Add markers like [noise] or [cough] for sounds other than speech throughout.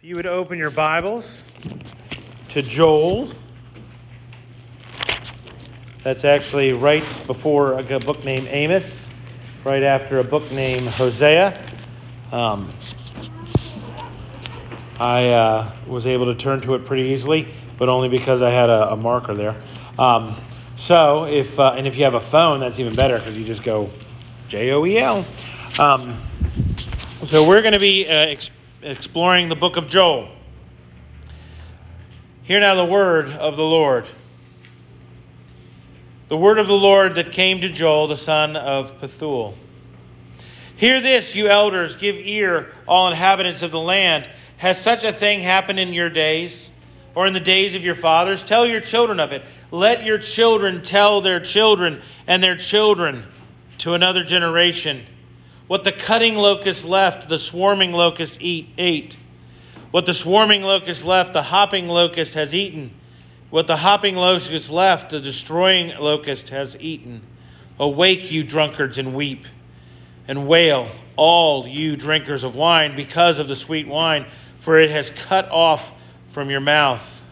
If you would open your Bibles to Joel, that's actually right before a book named Amos, right after a book named Hosea. Um, I uh, was able to turn to it pretty easily, but only because I had a, a marker there. Um, so, if uh, and if you have a phone, that's even better because you just go J O E L. Um, so we're going to be uh, exploring the book of Joel. Hear now the word of the Lord. The word of the Lord that came to Joel, the son of Pethuel. Hear this, you elders, give ear, all inhabitants of the land. Has such a thing happened in your days, or in the days of your fathers? Tell your children of it. Let your children tell their children and their children to another generation what the cutting locust left, the swarming locust eat, ate. What the swarming locust left, the hopping locust has eaten. What the hopping locust left, the destroying locust has eaten. Awake, you drunkards, and weep, and wail, all you drinkers of wine, because of the sweet wine, for it has cut off from your mouth.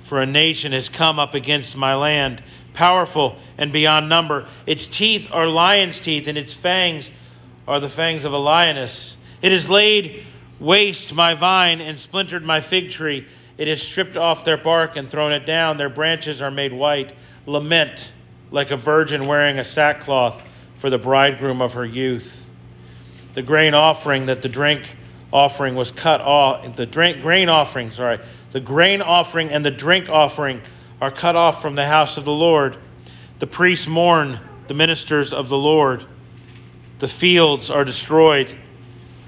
For a nation has come up against my land powerful and beyond number. Its teeth are lion's teeth, and its fangs are the fangs of a lioness. It has laid waste my vine and splintered my fig tree. It has stripped off their bark and thrown it down. Their branches are made white. Lament like a virgin wearing a sackcloth for the bridegroom of her youth. The grain offering that the drink offering was cut off. The drink, grain offering, sorry, the grain offering and the drink offering are cut off from the house of the Lord. The priests mourn the ministers of the Lord. The fields are destroyed.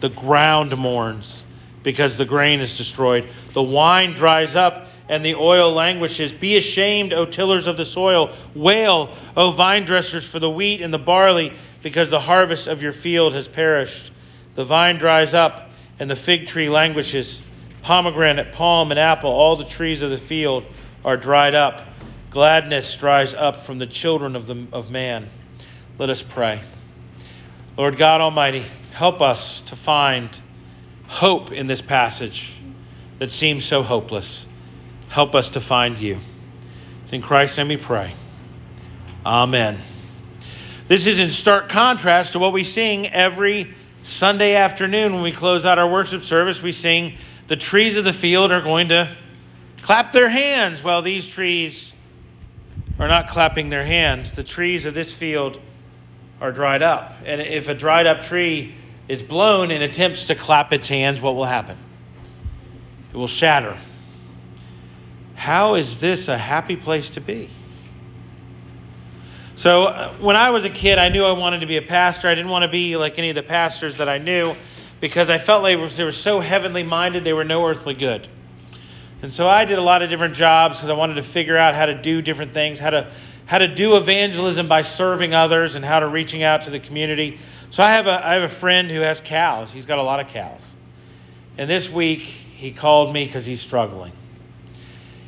The ground mourns because the grain is destroyed. The wine dries up and the oil languishes. Be ashamed, O tillers of the soil. Wail, O vine dressers, for the wheat and the barley, because the harvest of your field has perished. The vine dries up and the fig tree languishes. Pomegranate, palm, and apple, all the trees of the field are dried up. Gladness dries up from the children of, the, of man. Let us pray. Lord God Almighty, help us to find hope in this passage that seems so hopeless. Help us to find you. It's in Christ's name we pray. Amen. This is in stark contrast to what we sing every Sunday afternoon when we close out our worship service. We sing, The trees of the field are going to clap their hands. Well, these trees are not clapping their hands. The trees of this field are dried up. And if a dried up tree is blown and attempts to clap its hands, what will happen? It will shatter. How is this a happy place to be? So, uh, when I was a kid, I knew I wanted to be a pastor. I didn't want to be like any of the pastors that I knew because I felt like they were so heavenly minded, they were no earthly good. And so I did a lot of different jobs because I wanted to figure out how to do different things, how to how to do evangelism by serving others and how to reaching out to the community. So I have a I have a friend who has cows. He's got a lot of cows. And this week he called me because he's struggling.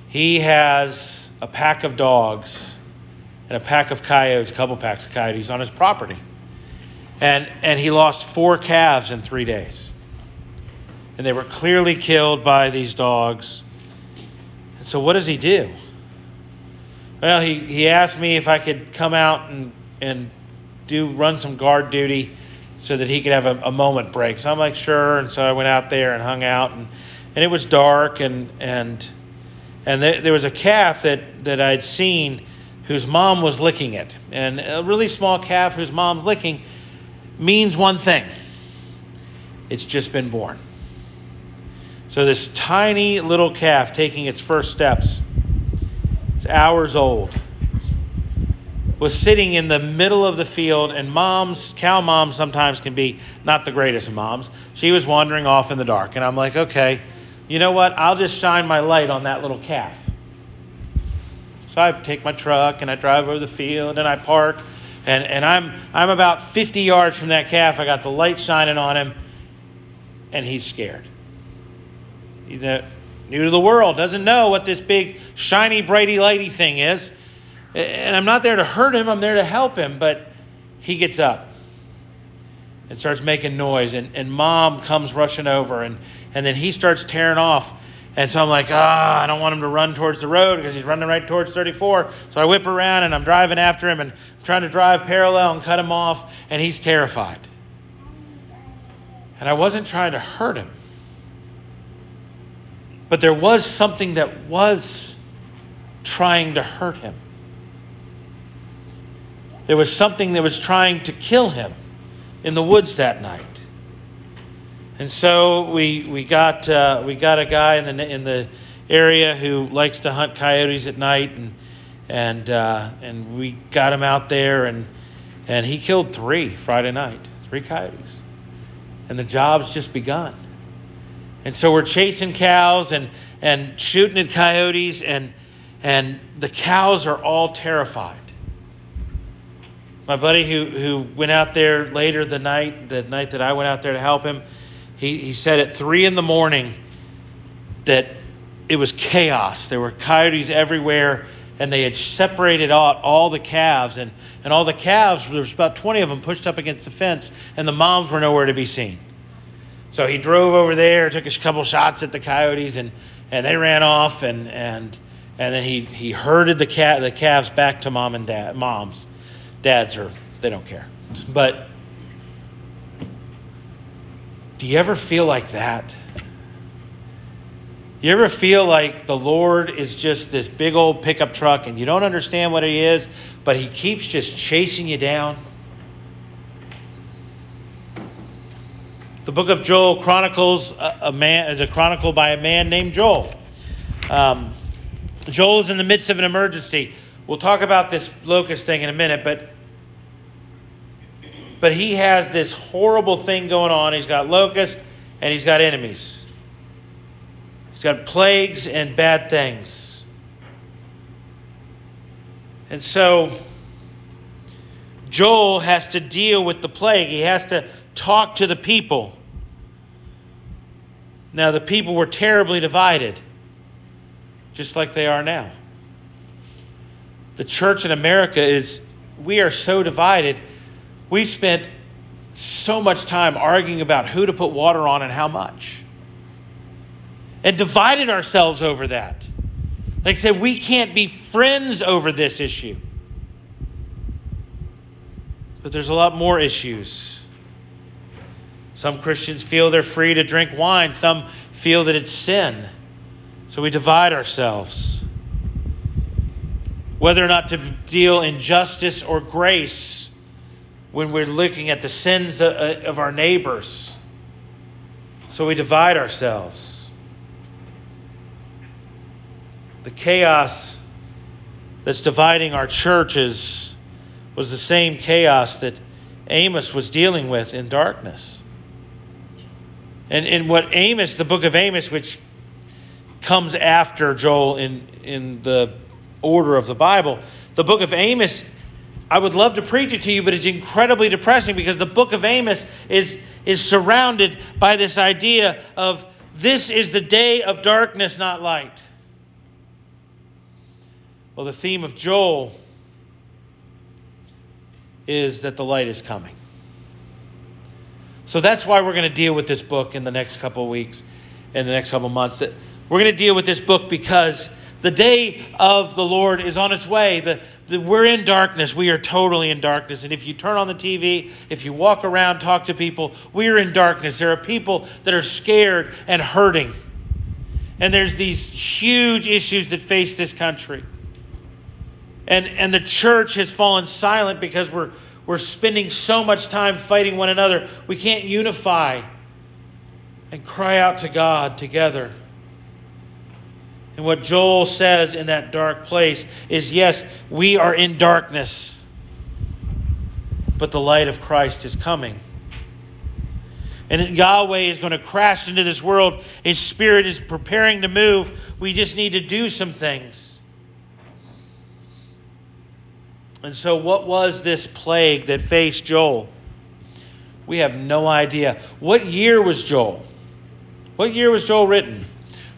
He has a pack of dogs and a pack of coyotes, a couple packs of coyotes on his property. And and he lost four calves in three days. And they were clearly killed by these dogs so what does he do? Well, he, he asked me if I could come out and, and do run some guard duty so that he could have a, a moment break. So I'm like, sure. And so I went out there and hung out, and, and it was dark, and and and th- there was a calf that that I'd seen whose mom was licking it, and a really small calf whose mom's licking means one thing: it's just been born. So this tiny little calf taking its first steps, it's hours old, was sitting in the middle of the field, and moms, cow moms sometimes can be not the greatest moms. She was wandering off in the dark, and I'm like, okay, you know what? I'll just shine my light on that little calf. So I take my truck and I drive over the field and I park, and, and I'm I'm about 50 yards from that calf. I got the light shining on him, and he's scared. New to the world, doesn't know what this big, shiny, Brady lighty thing is. And I'm not there to hurt him, I'm there to help him. But he gets up. and starts making noise. And, and mom comes rushing over, and, and then he starts tearing off. And so I'm like, ah, I don't want him to run towards the road because he's running right towards 34. So I whip around and I'm driving after him and I'm trying to drive parallel and cut him off, and he's terrified. And I wasn't trying to hurt him. But there was something that was trying to hurt him. There was something that was trying to kill him in the woods that night. And so we we got uh, we got a guy in the in the area who likes to hunt coyotes at night, and and uh, and we got him out there, and and he killed three Friday night, three coyotes, and the job's just begun. And so we're chasing cows and and shooting at coyotes, and and the cows are all terrified. My buddy who, who went out there later the night, the night that I went out there to help him, he, he said at three in the morning that it was chaos. There were coyotes everywhere, and they had separated out all the calves, and, and all the calves, there was about 20 of them pushed up against the fence, and the moms were nowhere to be seen. So he drove over there, took a couple shots at the coyotes, and, and they ran off, and, and, and then he, he herded the, cat, the calves back to mom and dad, moms dads are they don't care. But do you ever feel like that? You ever feel like the Lord is just this big old pickup truck and you don't understand what he is, but he keeps just chasing you down? The book of Joel chronicles a, a man is a chronicle by a man named Joel. Um, Joel is in the midst of an emergency. We'll talk about this locust thing in a minute, but but he has this horrible thing going on. He's got locusts and he's got enemies. He's got plagues and bad things. And so Joel has to deal with the plague. He has to talk to the people. Now, the people were terribly divided, just like they are now the church in America is, we are so divided. We've spent so much time arguing about who to put water on and how much. And divided ourselves over that. Like I said, we can't be friends over this issue. But there's a lot more issues. Some Christians feel they're free to drink wine, some feel that it's sin. So we divide ourselves whether or not to deal in justice or grace when we're looking at the sins uh, uh, of our neighbors. So we divide ourselves. The chaos that's dividing our churches was the same chaos that Amos was dealing with in darkness. And in what Amos, the book of Amos, which comes after Joel in, in the order of the Bible. The book of Amos, I would love to preach it to you, but it's incredibly depressing because the book of Amos is, is surrounded by this idea of this is the day of darkness, not light. Well, the theme of Joel is that the light is coming. So that's why we're going to deal with this book in the next couple of weeks, in the next couple of months. We're going to deal with this book because the day of the Lord is on its way. The, the, we're in darkness. We are totally in darkness. And if you turn on the TV, if you walk around, talk to people, we are in darkness. There are people that are scared and hurting. And there's these huge issues that face this country. And, and the church has fallen silent because we're, we're spending so much time fighting one another. We can't unify and cry out to God together. And what Joel says in that dark place is yes, we are in darkness, but the light of Christ is coming. And Yahweh is going to crash into this world. His spirit is preparing to move. We just need to do some things. And so, what was this plague that faced Joel? We have no idea. What year was Joel? What year was Joel written?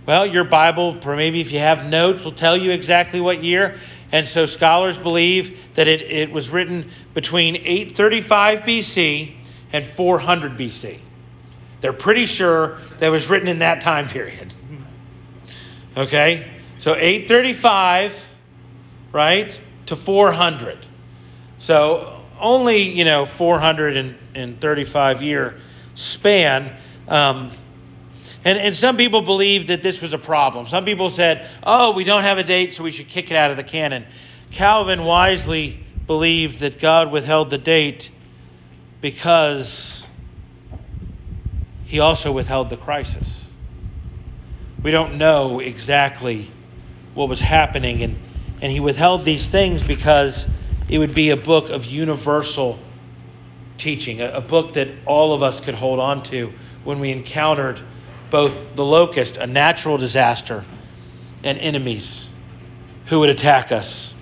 Well, your Bible, maybe if you have notes, will tell you exactly what year. And so scholars believe that it, it was written between 835 BC and 400 BC. They're pretty sure that it was written in that time period. Okay? So 835, right, to 400. So only, you know, 435 year span. Um, and, and some people believed that this was a problem. Some people said, oh, we don't have a date, so we should kick it out of the canon. Calvin wisely believed that God withheld the date because he also withheld the crisis. We don't know exactly what was happening, and, and he withheld these things because it would be a book of universal teaching, a, a book that all of us could hold on to when we encountered both the locust, a natural disaster, and enemies who would attack us.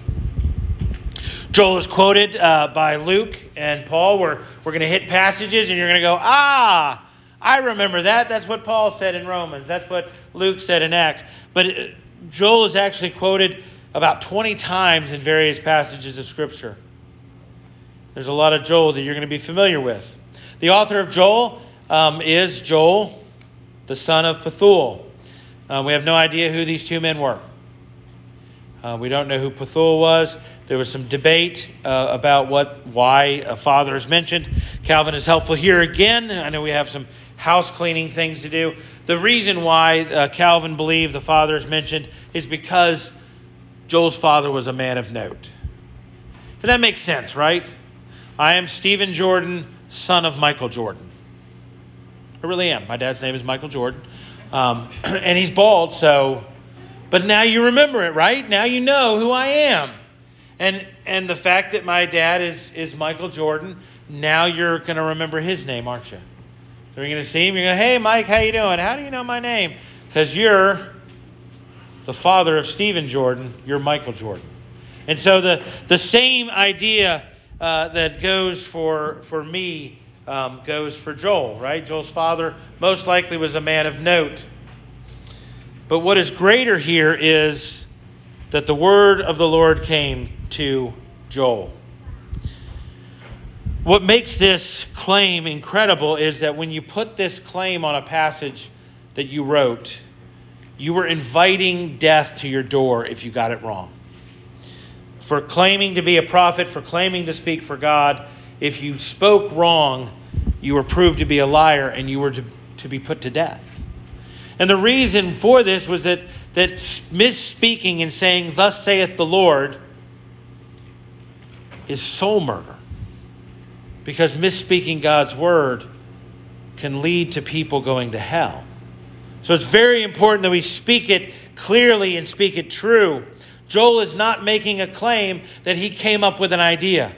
Joel is quoted uh, by Luke and Paul. We're, we're going to hit passages, and you're going to go, ah, I remember that. That's what Paul said in Romans. That's what Luke said in Acts. But uh, Joel is actually quoted about 20 times in various passages of Scripture. There's a lot of Joel that you're going to be familiar with. The author of Joel um, is Joel, the son of Pethuel. Uh, we have no idea who these two men were. Uh, we don't know who Pethuel was. There was some debate uh, about what why a father is mentioned. Calvin is helpful here again. I know we have some house cleaning things to do. The reason why uh, Calvin believed the father is mentioned is because Joel's father was a man of note. And that makes sense, right? I am Stephen Jordan, son of Michael Jordan. I really am. My dad's name is Michael Jordan. Um, [clears throat] and he's bald, so. But now you remember it, right? Now you know who I am. And and the fact that my dad is is Michael Jordan, now you're going to remember his name, aren't you? So you're going to see him. You're going to, hey, Mike, how you doing? How do you know my name? Because you're the father of Stephen Jordan. You're Michael Jordan. And so the the same idea uh, that goes for for me um, goes for Joel, right? Joel's father most likely was a man of note. But what is greater here is that the word of the Lord came to Joel. What makes this claim incredible is that when you put this claim on a passage that you wrote, you were inviting death to your door if you got it wrong. For claiming to be a prophet, for claiming to speak for God, if you spoke wrong, you were proved to be a liar and you were to, to be put to death. And the reason for this was that, that misspeaking and saying, Thus saith the Lord, is soul murder. Because misspeaking God's word can lead to people going to hell. So it's very important that we speak it clearly and speak it true. Joel is not making a claim that he came up with an idea.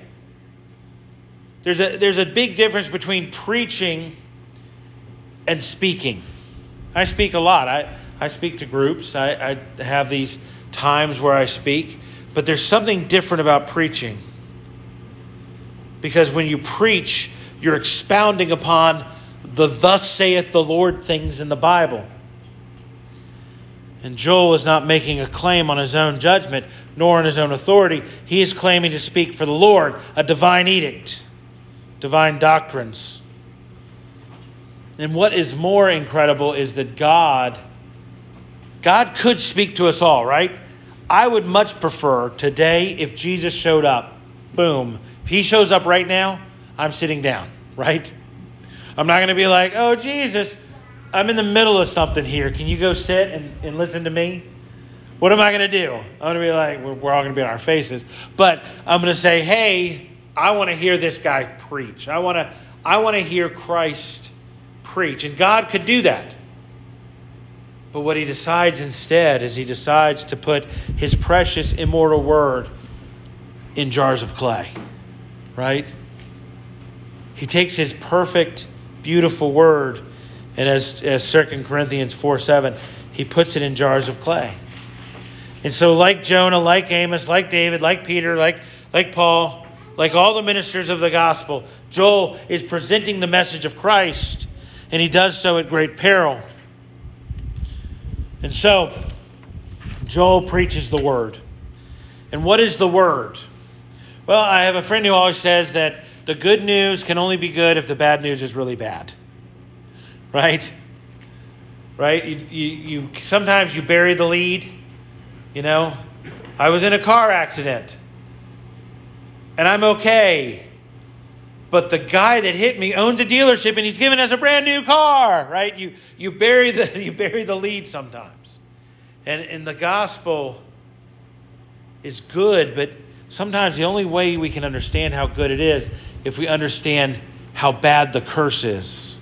There's a, there's a big difference between preaching and speaking. I speak a lot. I, I speak to groups. I, I have these times where I speak. But there's something different about preaching. Because when you preach, you're expounding upon the thus saith the Lord things in the Bible. And Joel is not making a claim on his own judgment, nor on his own authority. He is claiming to speak for the Lord, a divine edict divine doctrines. And what is more incredible is that God God could speak to us all, right? I would much prefer today if Jesus showed up. Boom. If he shows up right now, I'm sitting down, right? I'm not going to be like, oh, Jesus, I'm in the middle of something here. Can you go sit and, and listen to me? What am I going to do? I'm going to be like, we're, we're all going to be on our faces. But I'm going to say, hey, I want to hear this guy preach. I want to I want to hear Christ preach. And God could do that. But what he decides instead is he decides to put his precious immortal word in jars of clay. Right? He takes his perfect, beautiful word, and as, as 2 Corinthians 4 7, he puts it in jars of clay. And so, like Jonah, like Amos, like David, like Peter, like, like Paul, like all the ministers of the gospel, Joel is presenting the message of Christ, and he does so at great peril. And so, Joel preaches the word. And what is the word? Well, I have a friend who always says that the good news can only be good if the bad news is really bad. Right? Right? You, you, you sometimes you bury the lead. You know, I was in a car accident and I'm okay. But the guy that hit me owns a dealership and he's giving us a brand new car, right? You you bury the [laughs] you bury the lead sometimes. And and the gospel is good, but sometimes the only way we can understand how good it is if we understand how bad the curse is.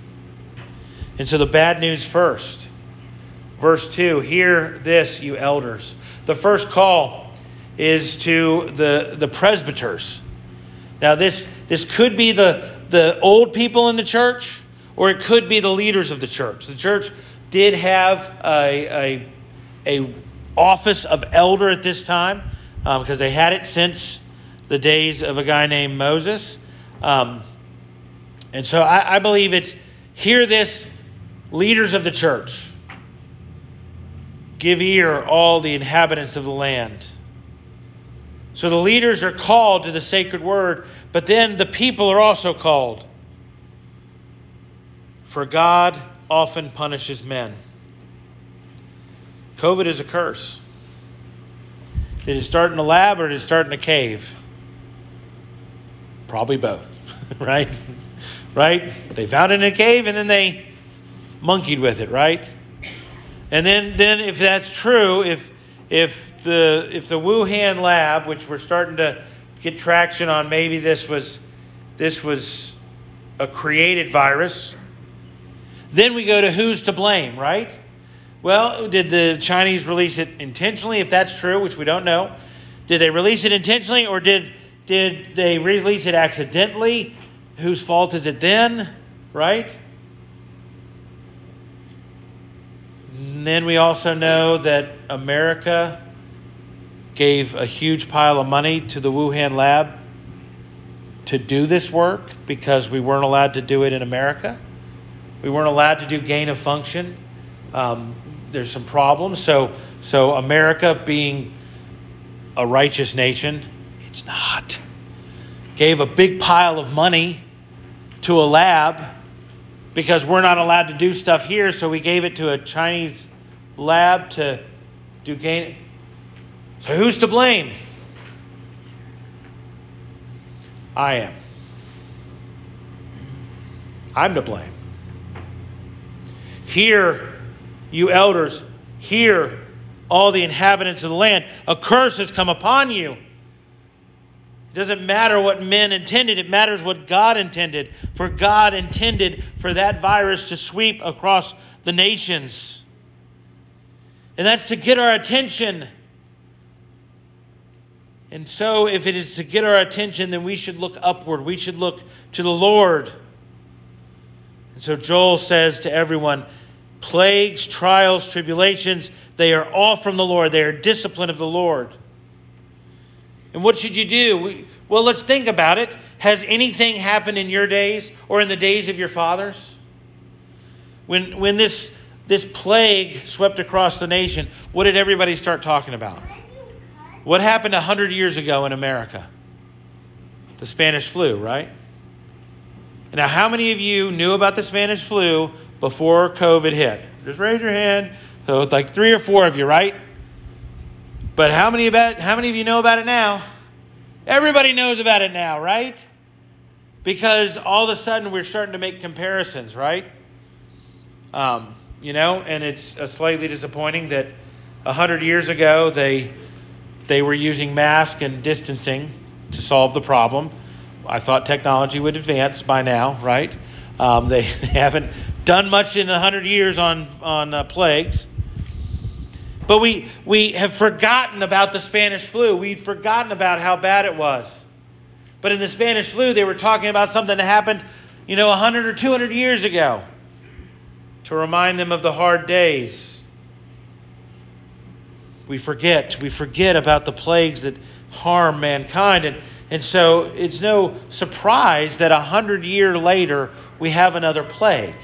And so the bad news first. Verse 2 Hear this, you elders. The first call is to the, the presbyters. Now, this, this could be the, the old people in the church, or it could be the leaders of the church. The church did have a, a, a office of elder at this time because um, they had it since the days of a guy named Moses. Um, and so I, I believe it's hear this, leaders of the church. Give ear, all the inhabitants of the land. So the leaders are called to the sacred word, but then the people are also called. For God often punishes men. COVID is a curse. Did it start in a lab or did it start in a cave? Probably both, [laughs] right? right? They found it in a cave and then they monkeyed with it, right? And then, then if that's true, if if the if the Wuhan lab, which we're starting to get traction on, maybe this was this was a created virus, then we go to who's to blame, right? Well, did the Chinese release it intentionally? If that's true, which we don't know, did they release it intentionally or did did they release it accidentally? Whose fault is it then? Right? And then we also know that America gave a huge pile of money to the Wuhan lab to do this work because we weren't allowed to do it in America. We weren't allowed to do gain of function. Um, there's some problems. So, so America, being a righteous nation, not. Gave a big pile of money to a lab because we're not allowed to do stuff here, so we gave it to a Chinese lab to do gain. So who's to blame? I am. I'm to blame. Here, you elders, hear all the inhabitants of the land. A curse has come upon you. Doesn't matter what men intended, it matters what God intended. For God intended for that virus to sweep across the nations. And that's to get our attention. And so, if it is to get our attention, then we should look upward. We should look to the Lord. And so, Joel says to everyone, plagues, trials, tribulations, they are all from the Lord. They are discipline of the Lord. And what should you do? well, let's think about it. Has anything happened in your days or in the days of your fathers? When, when this, this plague swept across the nation, what did everybody start talking about? What happened 100 years ago in America? The Spanish flu, right? Now, how many of you knew about the Spanish flu before COVID hit? Just raise your hand. So it's like three or four of you, right? But how many about how many of you know about it now? Everybody knows about it now, right? Because all of a sudden we're starting to make comparisons, right? Um, you know, and it's uh, slightly disappointing that hundred years ago they they were using mask and distancing to solve the problem. I thought technology would advance by now, right? Um, they, they [laughs] haven't done much in a hundred years on on uh, plagues. But we we have forgotten about the Spanish flu. We'd forgotten about how bad it was. But in the Spanish flu, they were talking about something that happened, you know, 100 or 200 years ago to remind them of the hard days. We forget. We forget about the plagues that harm mankind. And, and so it's no surprise that a hundred year later we have another plague.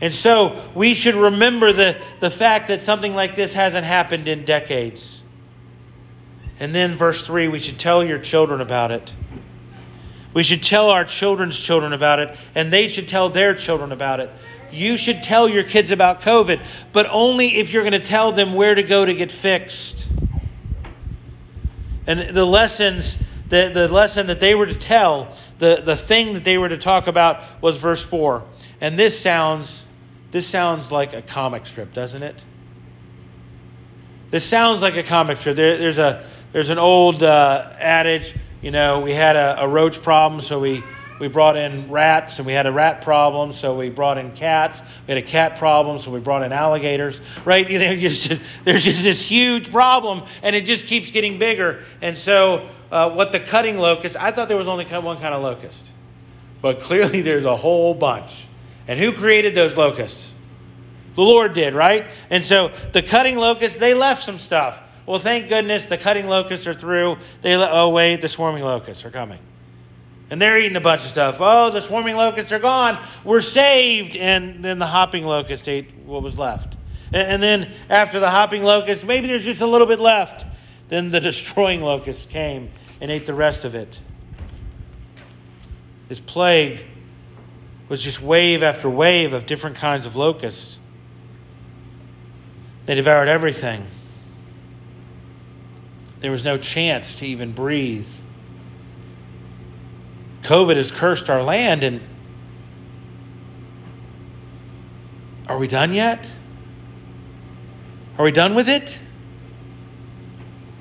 And so we should remember the, the fact that something like this hasn't happened in decades. And then, verse 3, we should tell your children about it. We should tell our children's children about it, and they should tell their children about it. You should tell your kids about COVID, but only if you're going to tell them where to go to get fixed. And the lessons, the, the lesson that they were to tell, the, the thing that they were to talk about was verse 4. And this sounds this sounds like a comic strip, doesn't it? This sounds like a comic strip. There, there's a there's an old uh, adage, you know, we had a, a roach problem, so we we brought in rats, and we had a rat problem, so we brought in cats. We had a cat problem, so we brought in alligators. Right? [laughs] You know, just, there's just this huge problem, and it just keeps getting bigger. And so, uh, what the cutting locust? I thought there was only one kind of locust, but clearly there's a whole bunch. And who created those locusts? The Lord did, right? And so the cutting locusts, they left some stuff. Well, thank goodness the cutting locusts are through. They le- oh wait, the swarming locusts are coming. And they're eating a bunch of stuff. Oh, the swarming locusts are gone. We're saved. And then the hopping locust ate what was left. And then after the hopping locust, maybe there's just a little bit left. Then the [laughs] destroying locust came and ate the rest of it. This plague was just wave after wave of different kinds of locusts. They devoured everything. There was no chance to even breathe. COVID has cursed our land, and are we done yet? Are we done with it?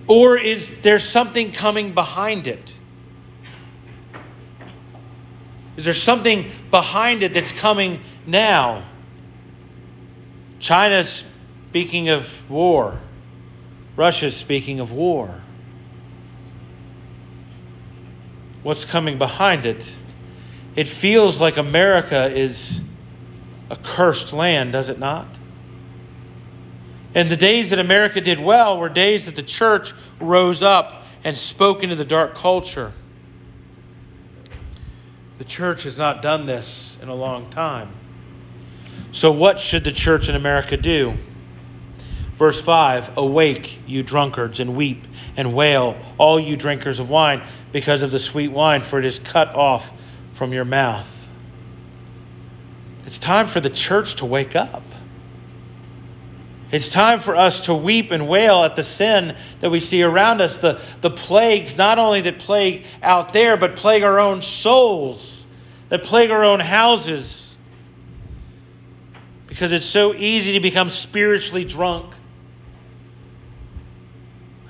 Or is there something coming behind it? Is there something behind it that's coming now? China's speaking of war. Russia's speaking of war. What's coming behind it? It feels like America is a cursed land, does it not? And the days that America did well were days that the church rose up and spoke into the dark culture. The church has not done this in a long time. So, what should the church in America do? Verse 5 Awake, you drunkards, and weep and wail, all you drinkers of wine, because of the sweet wine, for it is cut off from your mouth. It's time for the church to wake up. It's time for us to weep and wail at the sin that we see around us, the, the plagues, not only that plague out there, but plague our own souls, that plague our own houses. Because it's so easy to become spiritually drunk.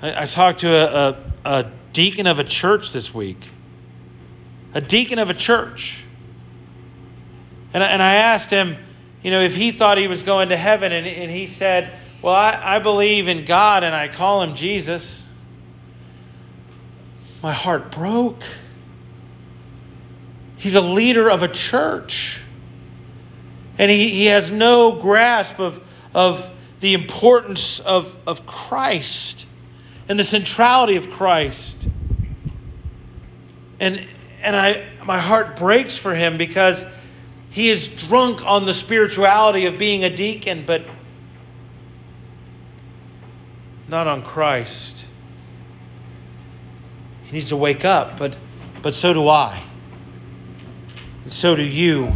I, I talked to a, a, a deacon of a church this week, a deacon of a church. And, and I asked him, you know, if he thought he was going to heaven, and, and he said, Well, I, I believe in God and I call him Jesus. My heart broke. He's a leader of a church. And he, he has no grasp of, of the importance of, of Christ and the centrality of Christ. And, and I, my heart breaks for him because he is drunk on the spirituality of being a deacon, but not on Christ. He needs to wake up, but, but so do I. And so do you.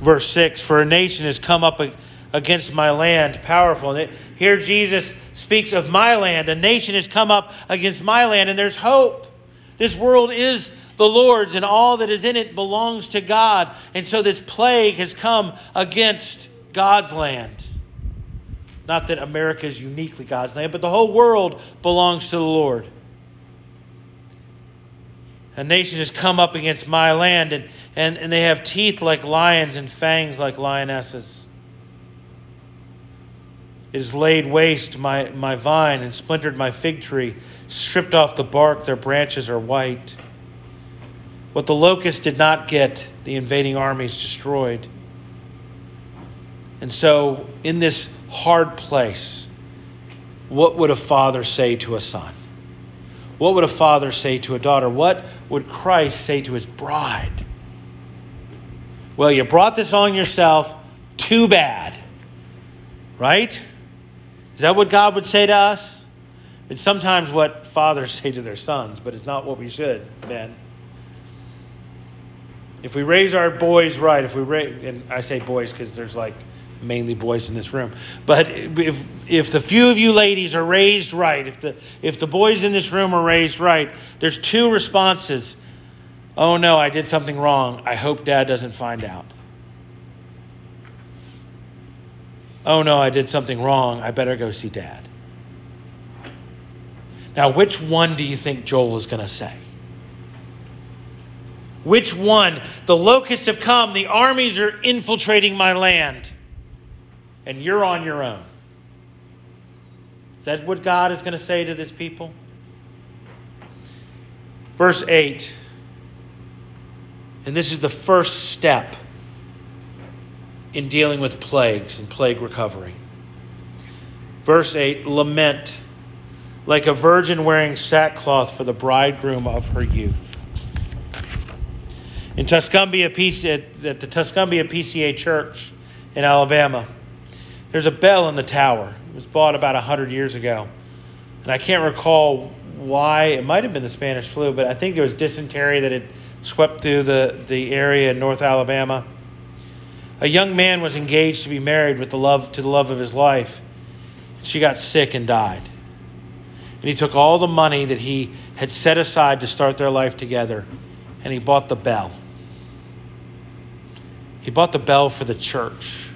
Verse 6 For a nation has come up against my land, powerful. And here Jesus speaks of my land. A nation has come up against my land, and there's hope. This world is the Lord's, and all that is in it belongs to God. And so this plague has come against God's land. Not that America is uniquely God's land, but the whole world belongs to the Lord. A nation has come up against my land, and, and, and they have teeth like lions and fangs like lionesses. It has laid waste my, my vine and splintered my fig tree, stripped off the bark, their branches are white. What the locusts did not get, the invading armies destroyed. And so, in this hard place, what would a father say to a son? What would a father say to a daughter? What would Christ say to his bride? Well, you brought this on yourself. Too bad. Right? Is that what God would say to us? It's sometimes what fathers [laughs] say to their sons, but it's not what we should, men. If we raise our boys right, if we raise, and I say boys because there's like mainly boys in this room, but if if the few of you ladies are raised right, if the if the boys in this room are raised right, there's two responses. Oh no, I did something wrong. I hope dad doesn't find out. Oh no, I did something wrong. I better go see dad. Now, which one do you think Joel is going to say? Which one? The locusts have come, the armies are infiltrating my land, and you're on your own. Is that what God is going to say to this people? Verse 8. And this is the first step in dealing with plagues and plague recovery. Verse 8 Lament like a virgin wearing sackcloth for the bridegroom of her youth. In Tuscumbia, PC, at the Tuscumbia PCA Church in Alabama, there's a bell in the tower. It was bought about 100 years ago. And I can't recall why. It might have been the Spanish flu, but I think there was dysentery that had swept through the, the area in North Alabama. A young man was engaged to be married with the love to the love of his life. She got sick and died. And he took all the money that he had set aside to start their life together and he bought the bell. He bought the bell for the church.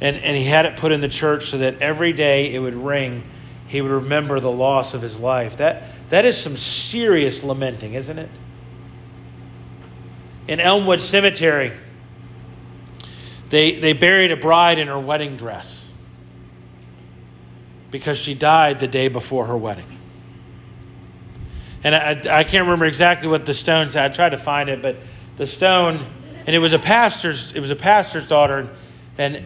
And, and he had it put in the church so that every day it would ring, he would remember the loss of his life. That, that is some serious lamenting, isn't it? In Elmwood Cemetery, they, they buried a bride in her wedding dress because she died the day before her wedding. And I, I can't remember exactly what the stone said. I tried to find it, but the stone, and it was a pastor's, it was a pastor's daughter, and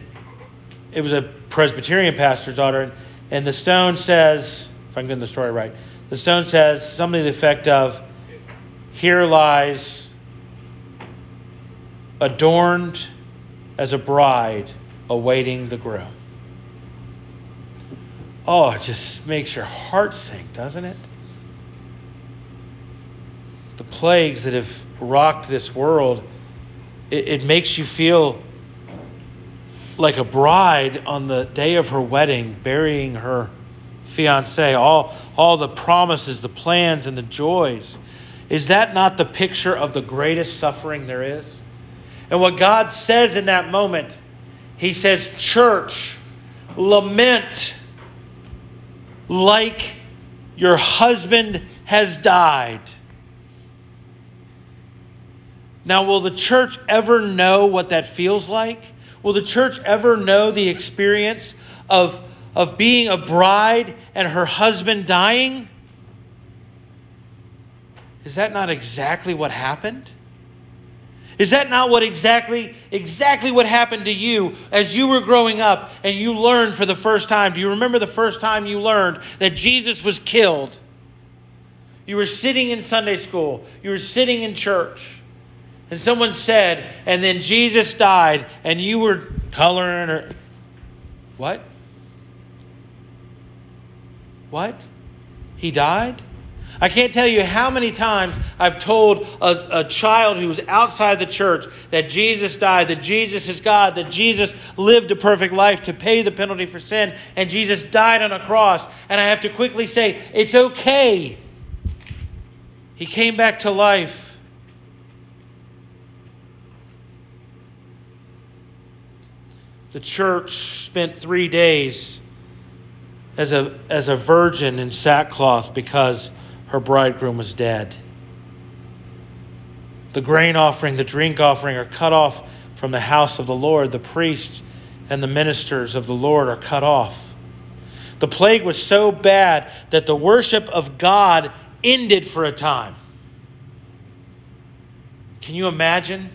it was a Presbyterian pastor's daughter, and, the stone says, if I'm getting the story right, the stone says something to the effect of, "Here lies adorned as a bride awaiting the groom." oh, it just makes your heart sink, doesn't it? The plagues that have rocked this world, it, it makes you feel like a bride on the day of her wedding, burying her fiance, all, all the promises, the plans, and the joys. Is that not the picture of the greatest suffering there is? And what God says in that moment, He says, Church, lament like your husband has died. Now, will the church ever know what that feels like? Will the church ever know the experience of, of being a bride and her husband dying? Is that not exactly what happened? Is that not what exactly exactly what happened to you as you were growing up and you learned for the first time? Do you remember the first time you learned that Jesus was killed? You were sitting in Sunday school, you were sitting in church, and someone said, and then Jesus died, and you were coloring or what? What? He died? I can't tell you how many times I've told a, a, child who was outside the church that Jesus died, that Jesus is God, that Jesus lived a perfect life to pay the penalty for sin, and Jesus died on a cross. And I have to quickly say, it's okay. He came back to life. The church spent three days as a, as a virgin in sackcloth because her bridegroom was dead. The grain offering, the drink offering are cut off from the house of the Lord. The priests and the ministers of the Lord are cut off. The plague was so bad that the worship of God ended for a time. Can you imagine?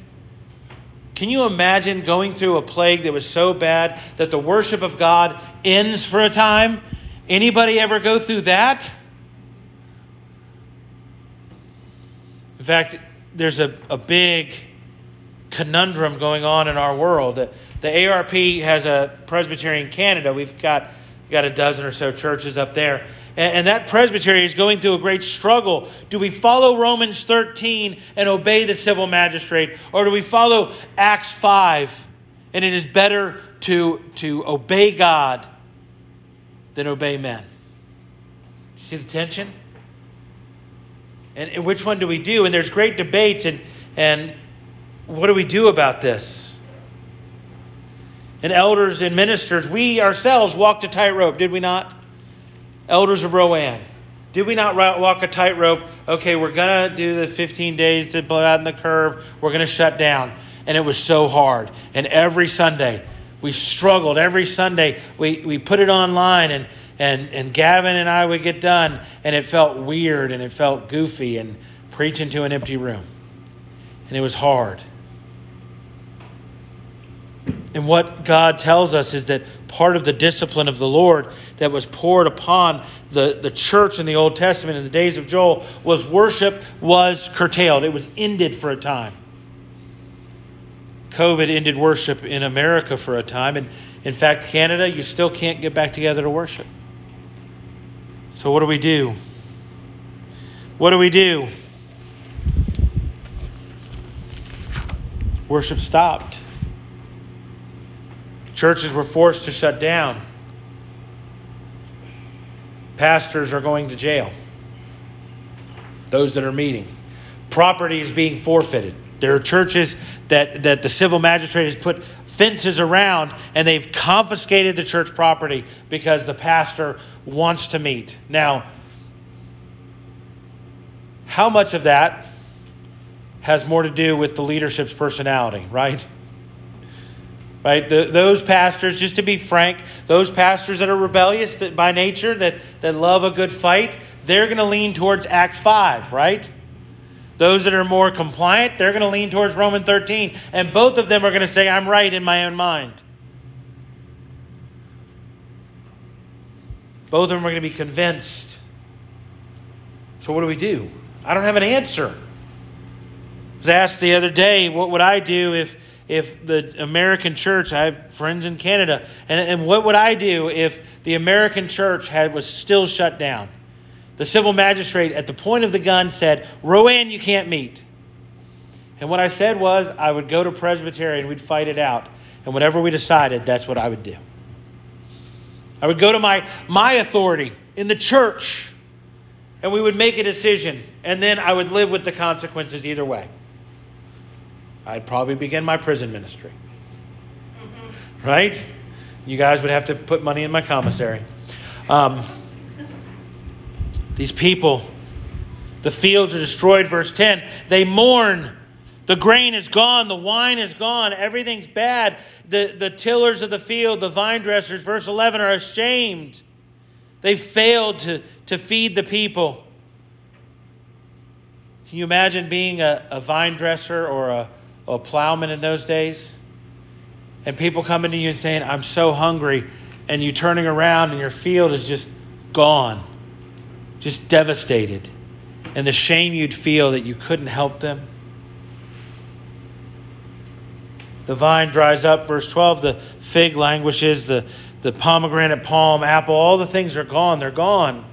Can you imagine going through a plague that was so bad that the worship of God ends for a time? Anybody ever go through that? In fact, there's a, a big conundrum going on in our world. The, the ARP has a Presbyterian Canada. We've got got a dozen or so churches up there, and that presbytery is going through a great struggle. Do we follow Romans 13 and obey the civil magistrate, or do we follow Acts 5 and it is better to, to obey God than obey men? See the tension? And, and which one do we do? And there's great debates, and, and what do we do about this? And elders and ministers, we ourselves walked a tightrope, did we not? Elders of Rowan. Did we not walk a tightrope? Okay, we're going to do the 15 days to blow out in the curve. We're going to shut down. And it was so hard. And every Sunday, we struggled. Every Sunday, we, we put it online, and, and, and Gavin and I would get done, and it felt weird and it felt goofy and preaching to an empty room. And it was hard. And what God tells us is that part of the discipline of the Lord that was poured upon the, the church in the Old Testament in the days of Joel was worship was curtailed. It was ended for a time. COVID ended worship in America for a time. And in fact, Canada, you still can't get back together to worship. So, what do we do? What do we do? Worship stopped. Churches were forced to shut down. Pastors are going to jail. Those that are meeting. Property is being forfeited. There are churches that, that the civil magistrate has put fences around and they've confiscated the church property because the pastor wants to meet. Now, how much of that has more to do with the leadership's personality, right? Right? The, those pastors, just to be frank, those pastors that are rebellious that, by nature, that, that love a good fight, they're going to lean towards Acts 5, right? Those that are more compliant, they're going to lean towards Roman 13. And both of them are going to say, I'm right in my own mind. Both of them are going to be convinced. So, what do we do? I don't have an answer. I was asked the other day, what would I do if if the American church, I have friends in Canada, and, and what would I do if the American church had was still shut down? The civil magistrate at the point of the gun said, Rowan, you can't meet. And what I said was, I would go to presbytery, we'd fight it out. And whatever we decided, that's what I would do. I would go to my, my authority in the church and we would make a decision. And then I would live with the consequences either way. I'd probably begin my prison ministry. Mm-hmm. Right? You guys would have to put money in my commissary. Um, these people, the fields are destroyed, verse 10. They mourn. The grain is gone, the wine is gone, everything's bad. The, the tillers of the field, the vine dressers, verse 11, are ashamed. They failed to, to feed the people. Can you imagine being a, a vine dresser or a, a plowman in those days. And people coming to you and saying, I'm so hungry. And you turning around and your field is just gone, just devastated. And the shame you'd feel that you couldn't help them. The vine dries up, verse 12. The fig languishes, the, the pomegranate, palm, apple, all the things are gone. They're gone.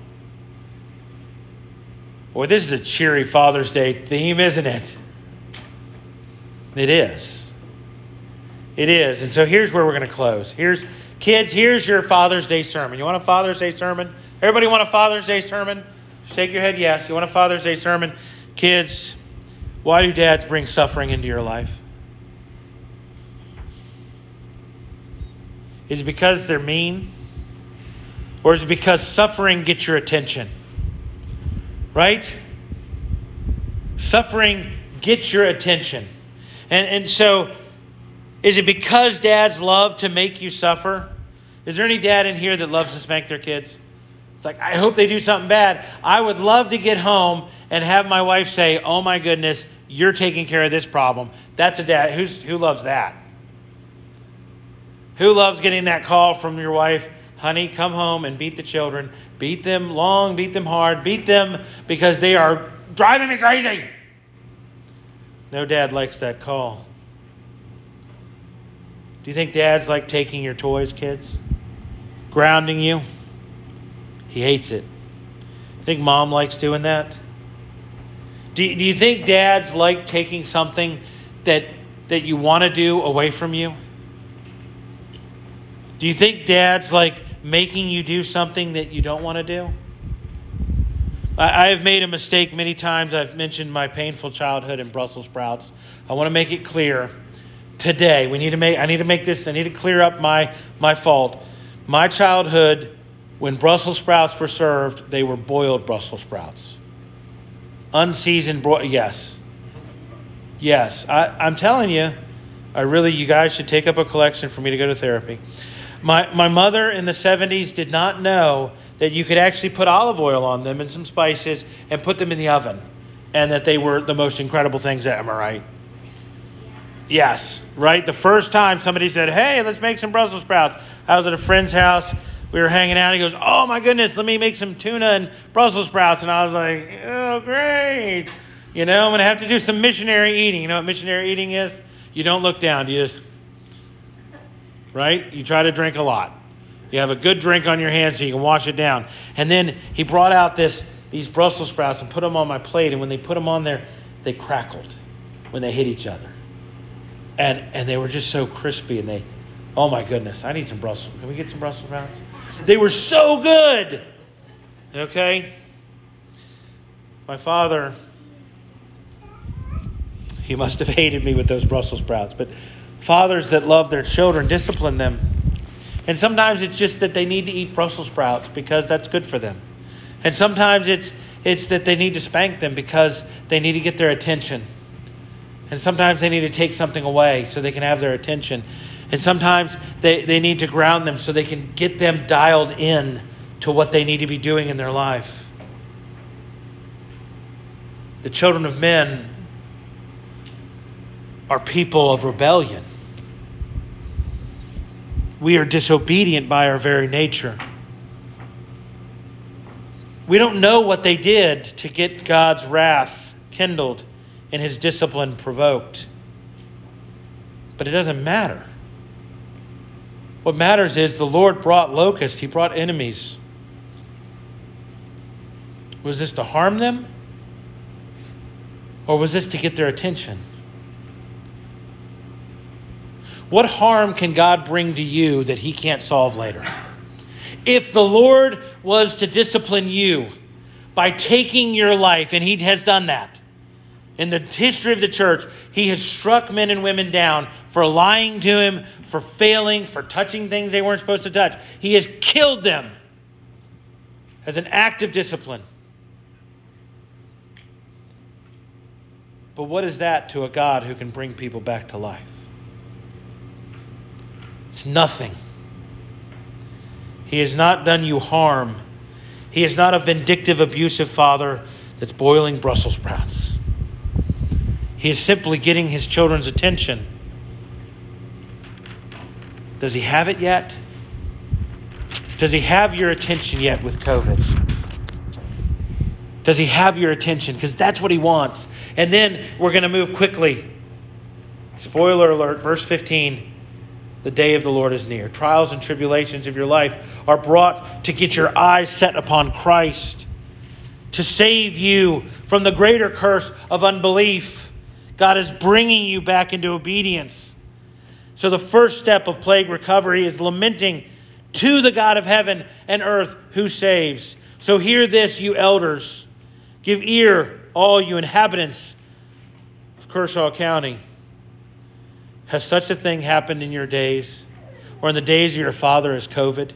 Boy, this is a cheery Father's Day theme, isn't it? It is. It is. And so here's where we're going to close. Here's kids, here's your Father's Day sermon. You want a Father's Day sermon? Everybody want a Father's Day sermon? Shake your head yes. You want a Father's Day sermon? Kids, why do dads bring suffering into your life? Is it because they're mean? Or is it because suffering gets your attention? Right? Suffering gets your attention. And, and so, is it because dads love to make you suffer? Is there any dad in here that loves to spank their kids? It's like, I hope they do something bad. I would love to get home and have my wife say, Oh my goodness, you're taking care of this problem. That's a dad. Who's, who loves that? Who loves getting that call from your wife? Honey, come home and beat the children. Beat them long, beat them hard, beat them because they are driving me crazy. No dad likes that call. Do you think dads like taking your toys, kids? Grounding you? He hates it. Think mom likes doing that? Do, do you think dads like taking something that that you want to do away from you? Do you think dads like making you do something that you don't want to do? I, have made a mistake many times. I've mentioned my painful childhood in Brussels sprouts. I want to make it clear today. We need to make I need to make this I need to clear up my my fault. My childhood when Brussels sprouts were served, they were boiled Brussels sprouts. Unseasoned bro- yes. Yes, I, I'm telling you, I really you guys should take up a collection for me to go to therapy. My my mother in the 70s did not know that you could actually put olive oil on them and some spices and put them in the oven and that they were the most incredible things ever, right? Yes, right? The first time somebody said, "Hey, let's make some Brussels sprouts." I was at a friend's house. We were hanging out. He goes, "Oh my goodness, let me make some tuna and Brussels sprouts." And I was like, "Oh, great." You know, I'm going to have to do some missionary eating. You know what missionary eating is? You don't look down. You just right? You try to drink a lot. You have a good drink on your hands so you can wash it down. And then he brought out this these Brussels sprouts and put them on my plate. And when they put them on there, they crackled when they hit each other. And and they were just so crispy. And they, oh my goodness, I need some Brussels. Can we get some Brussels sprouts? They were so good. Okay. My father, he must have [laughs] hated me with those Brussels sprouts, but fathers that love their children discipline them. And sometimes it's just that they need to eat Brussels sprouts because that's good for them. And sometimes it's it's that they need to spank them because they need to get their attention. And sometimes they need to take something away so they can have their attention. And sometimes they, they need to ground them so they can get them dialed in to what they need to be doing in their life. The children of men are people of rebellion. We are disobedient by our very nature. We don't know what they did to get God's wrath kindled and his discipline provoked. But it doesn't matter. What matters is the Lord brought locusts, he brought enemies. Was this to harm them? Or was this to get their attention? What harm can God bring to you that he can't solve later? If the Lord was to discipline you by taking your life, and he has done that, in the history of the church, he has struck men and women down for lying to him, for failing, for touching things they weren't supposed to touch. He has killed them as an act of discipline. But what is that to a God who can bring people back to life? It's nothing. He has not done you harm. He is not a vindictive, abusive father that's boiling Brussels sprouts. He is simply getting his children's attention. Does he have it yet? Does he have your attention yet with COVID? Does he have your attention? Because that's what he wants. And then we're going to move quickly. Spoiler alert, verse 15. The day of the Lord is near. Trials and tribulations of your life are brought to get your eyes set upon Christ, to save you from the greater curse of unbelief. God is bringing you back into obedience. So, the first step of plague recovery is lamenting to the God of heaven and earth who saves. So, hear this, you elders. Give ear, all you inhabitants of Kershaw County. Has such a thing happened in your days, or in the days of your father as COVID?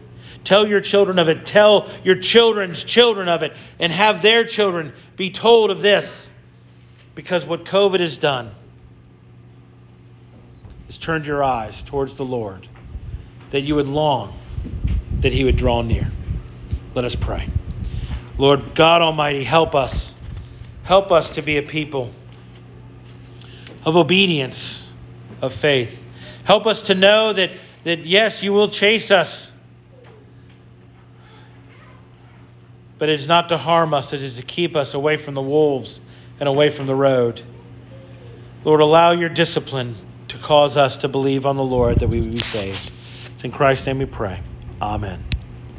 Tell your children of it. Tell your children's children of it, and have their children be told of this. Because what COVID has done is turned your eyes towards the Lord, that you would long that He would draw near. Let us pray. Lord God Almighty, help us. Help us to be a people of obedience, of faith. Help us to know that, that yes, you will chase us, but it is not to harm us, it is to keep us away from the wolves and away from the road. Lord, allow your discipline to cause us to believe on the Lord that we would be saved. It's in Christ's name we pray. Amen.